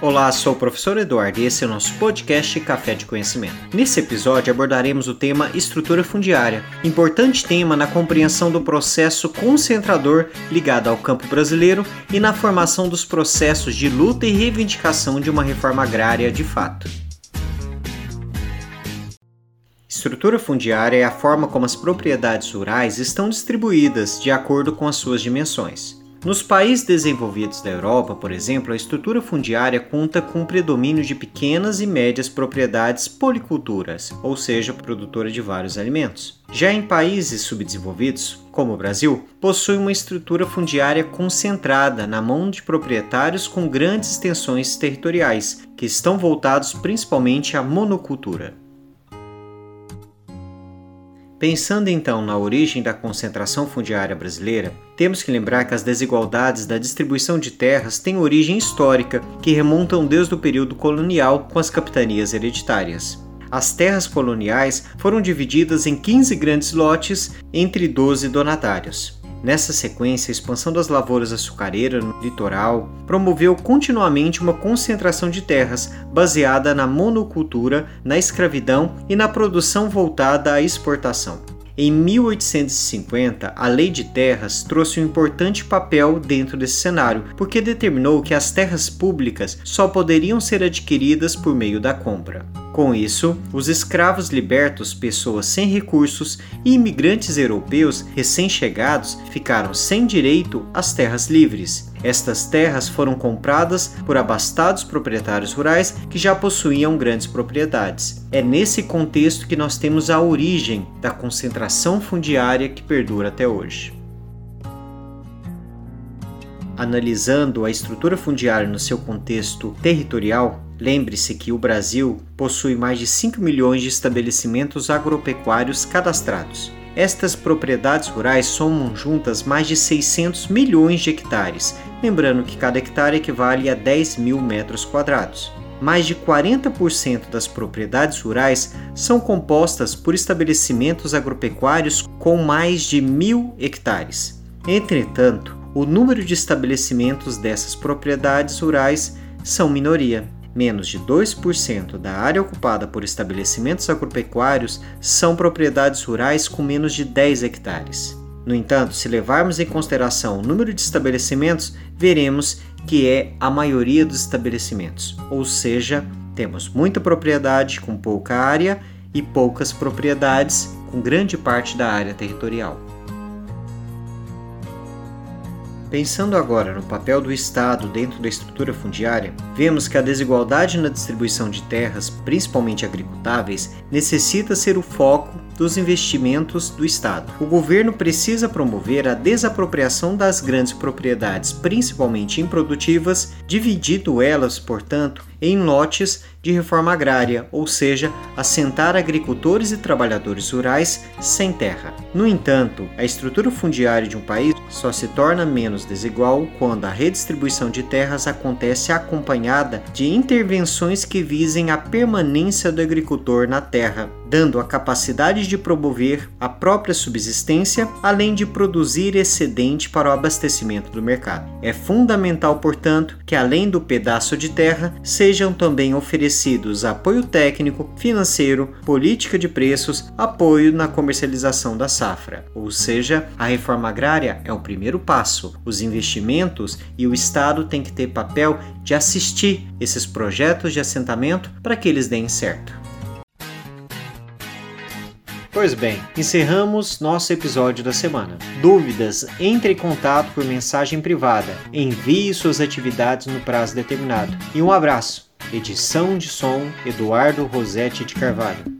Olá, sou o professor Eduardo e esse é o nosso podcast Café de Conhecimento. Nesse episódio abordaremos o tema estrutura fundiária, importante tema na compreensão do processo concentrador ligado ao campo brasileiro e na formação dos processos de luta e reivindicação de uma reforma agrária de fato. Estrutura fundiária é a forma como as propriedades rurais estão distribuídas de acordo com as suas dimensões. Nos países desenvolvidos da Europa, por exemplo, a estrutura fundiária conta com o predomínio de pequenas e médias propriedades policulturas, ou seja, produtora de vários alimentos. Já em países subdesenvolvidos, como o Brasil, possui uma estrutura fundiária concentrada na mão de proprietários com grandes extensões territoriais, que estão voltados principalmente à monocultura. Pensando então na origem da concentração fundiária brasileira, temos que lembrar que as desigualdades da distribuição de terras têm origem histórica, que remontam desde o período colonial com as capitanias hereditárias. As terras coloniais foram divididas em 15 grandes lotes entre 12 donatários. Nessa sequência, a expansão das lavouras açucareiras no litoral promoveu continuamente uma concentração de terras baseada na monocultura, na escravidão e na produção voltada à exportação. Em 1850, a Lei de Terras trouxe um importante papel dentro desse cenário, porque determinou que as terras públicas só poderiam ser adquiridas por meio da compra. Com isso, os escravos libertos, pessoas sem recursos e imigrantes europeus recém-chegados ficaram sem direito às terras livres. Estas terras foram compradas por abastados proprietários rurais que já possuíam grandes propriedades. É nesse contexto que nós temos a origem da concentração fundiária que perdura até hoje analisando a estrutura fundiária no seu contexto territorial, lembre-se que o Brasil possui mais de 5 milhões de estabelecimentos agropecuários cadastrados. Estas propriedades rurais somam juntas mais de 600 milhões de hectares, lembrando que cada hectare equivale a 10 mil metros quadrados. Mais de 40% das propriedades rurais são compostas por estabelecimentos agropecuários com mais de mil hectares. Entretanto, o número de estabelecimentos dessas propriedades rurais são minoria. Menos de 2% da área ocupada por estabelecimentos agropecuários são propriedades rurais com menos de 10 hectares. No entanto, se levarmos em consideração o número de estabelecimentos, veremos que é a maioria dos estabelecimentos, ou seja, temos muita propriedade com pouca área e poucas propriedades com grande parte da área territorial. Pensando agora no papel do Estado dentro da estrutura fundiária, vemos que a desigualdade na distribuição de terras, principalmente agricultáveis, necessita ser o foco dos investimentos do Estado. O governo precisa promover a desapropriação das grandes propriedades, principalmente improdutivas, dividindo elas, portanto, em lotes de reforma agrária, ou seja, assentar agricultores e trabalhadores rurais sem terra. No entanto, a estrutura fundiária de um país só se torna menos desigual quando a redistribuição de terras acontece acompanhada de intervenções que visem a permanência do agricultor na terra, dando a capacidade de promover a própria subsistência, além de produzir excedente para o abastecimento do mercado. É fundamental, portanto, que além do pedaço de terra, sejam também oferecidos apoio técnico, financeiro, política de preços, apoio na comercialização da safra. Ou seja, a reforma agrária é o primeiro passo. Os investimentos e o Estado têm que ter papel de assistir esses projetos de assentamento para que eles deem certo. Pois bem, encerramos nosso episódio da semana. Dúvidas? Entre em contato por mensagem privada. Envie suas atividades no prazo determinado. E um abraço. Edição de som Eduardo Rosetti de Carvalho.